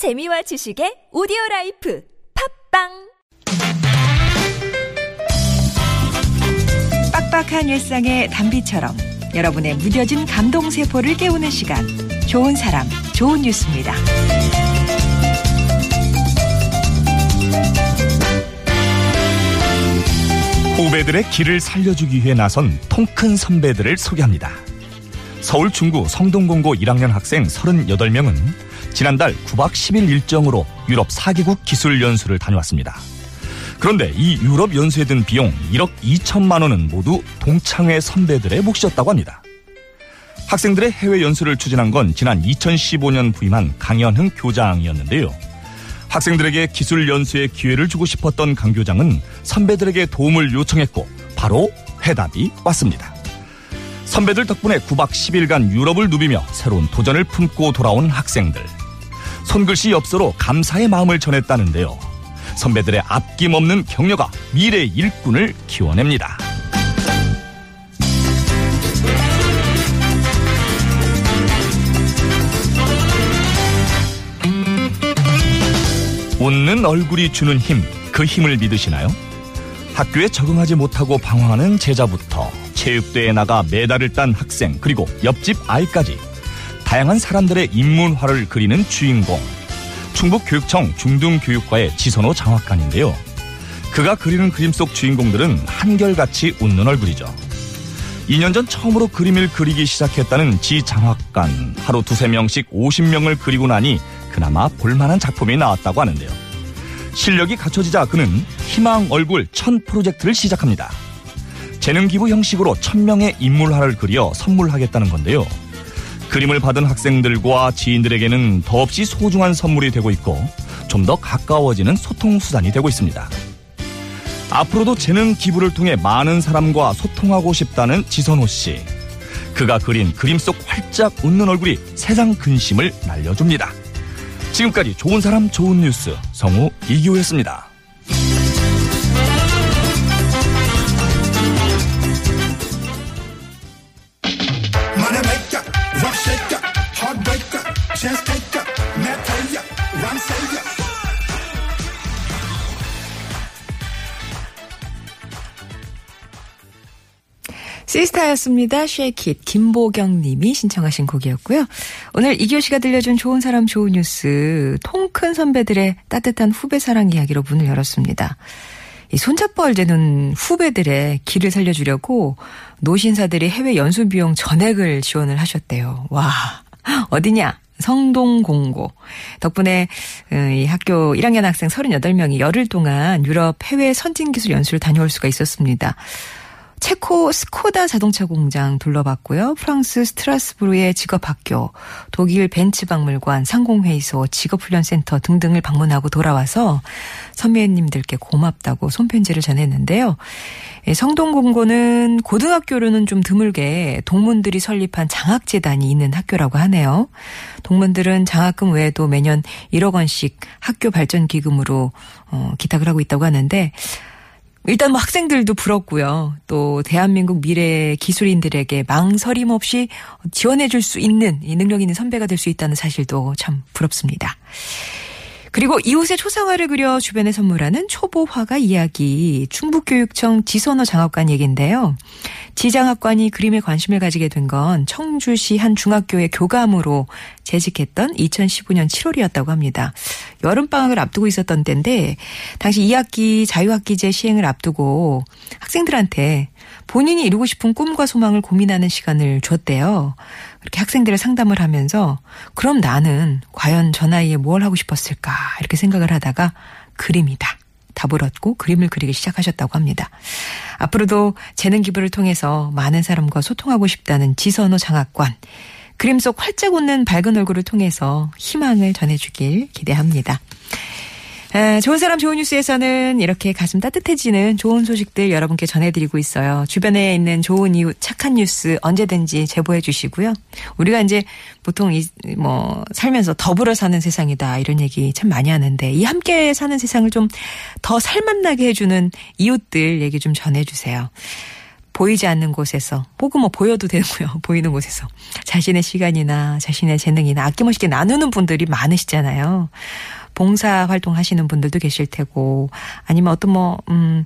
재미와 지식의 오디오 라이프 팟빵 빡빡한 일상의 단비처럼 여러분의 무뎌진 감동 세포를 깨우는 시간 좋은 사람 좋은 뉴스입니다. 후배들의 길을 살려주기 위해 나선 통 큰 선배들을 소개합니다. 서울 중구 성동공고 1학년 학생 38명은 지난달 9박 10일 일정으로 유럽 4개국 기술 연수를 다녀왔습니다. 그런데 이 유럽 연수에 든 비용 1억 2천만 원은 모두 동창회 선배들의 몫이었다고 합니다. 학생들의 해외 연수를 추진한 건 지난 2015년 부임한 강현흥 교장이었는데요. 학생들에게 기술 연수의 기회를 주고 싶었던 강 교장은 선배들에게 도움을 요청했고 바로 회답이 왔습니다. 선배들 덕분에 9박 10일간 유럽을 누비며 새로운 도전을 품고 돌아온 학생들. 손글씨 엽서로 감사의 마음을 전했다는데요. 선배들의 아낌없는 격려가 미래 일꾼을 키워냅니다. 웃는 얼굴이 주는 힘, 그 힘을 믿으시나요? 학교에 적응하지 못하고 방황하는 제자부터 체육대회에 나가 메달을 딴 학생, 그리고 옆집 아이까지 다양한 사람들의 인문화를 그리는 주인공. 충북교육청 중등교육과의 지선호 장학관인데요. 그가 그리는 그림 속 주인공들은 한결같이 웃는 얼굴이죠. 2년 전 처음으로 그림을 그리기 시작했다는 지 장학관. 하루 두세 명씩 50명을 그리고 나니 그나마 볼만한 작품이 나왔다고 하는데요. 실력이 갖춰지자 그는 희망 얼굴 천 프로젝트를 시작합니다. 재능 기부 형식으로 천명의 인물화를 그려 선물하겠다는 건데요. 그림을 받은 학생들과 지인들에게는 더없이 소중한 선물이 되고 있고 좀 더 가까워지는 소통 수단이 되고 있습니다. 앞으로도 재능 기부를 통해 많은 사람과 소통하고 싶다는 지선호 씨. 그가 그린 그림 속 활짝 웃는 얼굴이 세상 근심을 날려줍니다. 지금까지 좋은 사람 좋은 뉴스 성우 이기호였습니다. 시스타였습니다. 쉐이킷 김보경 님이 신청하신 곡이었고요. 오늘 이교 씨가 들려준 좋은 사람 좋은 뉴스 통큰 선배들의 따뜻한 후배 사랑 이야기로 문을 열었습니다. 이 손잡벌 되는 후배들의 길을 살려주려고 노신사들이 해외 연수 비용 전액을 지원을 하셨대요. 와, 어디냐? 성동 공고. 덕분에 어, 이 학교 1학년 학생 38명이 열흘 동안 유럽 해외 선진기술 연수를 다녀올 수가 있었습니다. 체코 스코다 자동차 공장 둘러봤고요. 프랑스 스트라스부르의 직업학교, 독일 벤츠박물관, 상공회의소, 직업훈련센터 등등을 방문하고 돌아와서 선배님들께 고맙다고 손편지를 전했는데요. 예, 성동공고는 고등학교로는 좀 드물게 동문들이 설립한 장학재단이 있는 학교라고 하네요. 동문들은 장학금 외에도 매년 1억 원씩 학교 발전 기금으로 어, 기탁을 하고 있다고 하는데 일단 뭐 학생들도 부럽고요. 또 대한민국 미래 기술인들에게 망설임 없이 지원해 줄 수 있는 이 능력 있는 선배가 될 수 있다는 사실도 참 부럽습니다. 그리고 이웃의 초상화를 그려 주변에 선물하는 초보화가 이야기 충북교육청 지선호 장학관 얘기인데요. 지 장학관이 그림에 관심을 가지게 된 건 청주시 한 중학교의 교감으로 재직했던 2015년 7월이었다고 합니다. 여름방학을 앞두고 있었던 때인데 당시 2학기 자유학기제 시행을 앞두고 학생들한테 본인이 이루고 싶은 꿈과 소망을 고민하는 시간을 줬대요. 그렇게 학생들을 상담을 하면서 그럼 나는 과연 저 나이에 뭘 하고 싶었을까 이렇게 생각을 하다가 그림이다. 답을 얻고 그림을 그리기 시작하셨다고 합니다. 앞으로도 재능 기부를 통해서 많은 사람과 소통하고 싶다는 지선호 장학관. 그림 속 활짝 웃는 밝은 얼굴을 통해서 희망을 전해주길 기대합니다. 아, 좋은 사람 좋은 뉴스에서는 이렇게 가슴 따뜻해지는 좋은 소식들 여러분께 전해드리고 있어요. 주변에 있는 좋은 이유, 착한 뉴스 언제든지 제보해 주시고요. 우리가 이제 보통 이, 뭐, 살면서 더불어 사는 세상이다 이런 얘기 참 많이 하는데 이 함께 사는 세상을 좀 더 살맛나게 해주는 이웃들 얘기 좀 전해주세요. 보이지 않는 곳에서 혹은 뭐 보여도 되고요. 보이는 곳에서 자신의 시간이나 자신의 재능이나 아낌없이 나누는 분들이 많으시잖아요. 봉사 활동 하시는 분들도 계실 테고 아니면 어떤 뭐 음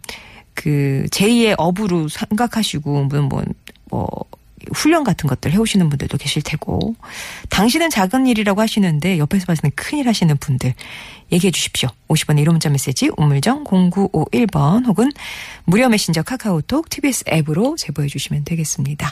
그 제2의 업으로 생각하시고 뭐 뭐, 뭐 훈련 같은 것들 해오시는 분들도 계실 테고 당신은 작은 일이라고 하시는데 옆에서 봤을 때 큰일 하시는 분들 얘기해 주십시오. 50원의 1호 문자 메시지 우물정 0951번 혹은 무료 메신저 카카오톡 TBS 앱으로 제보해 주시면 되겠습니다.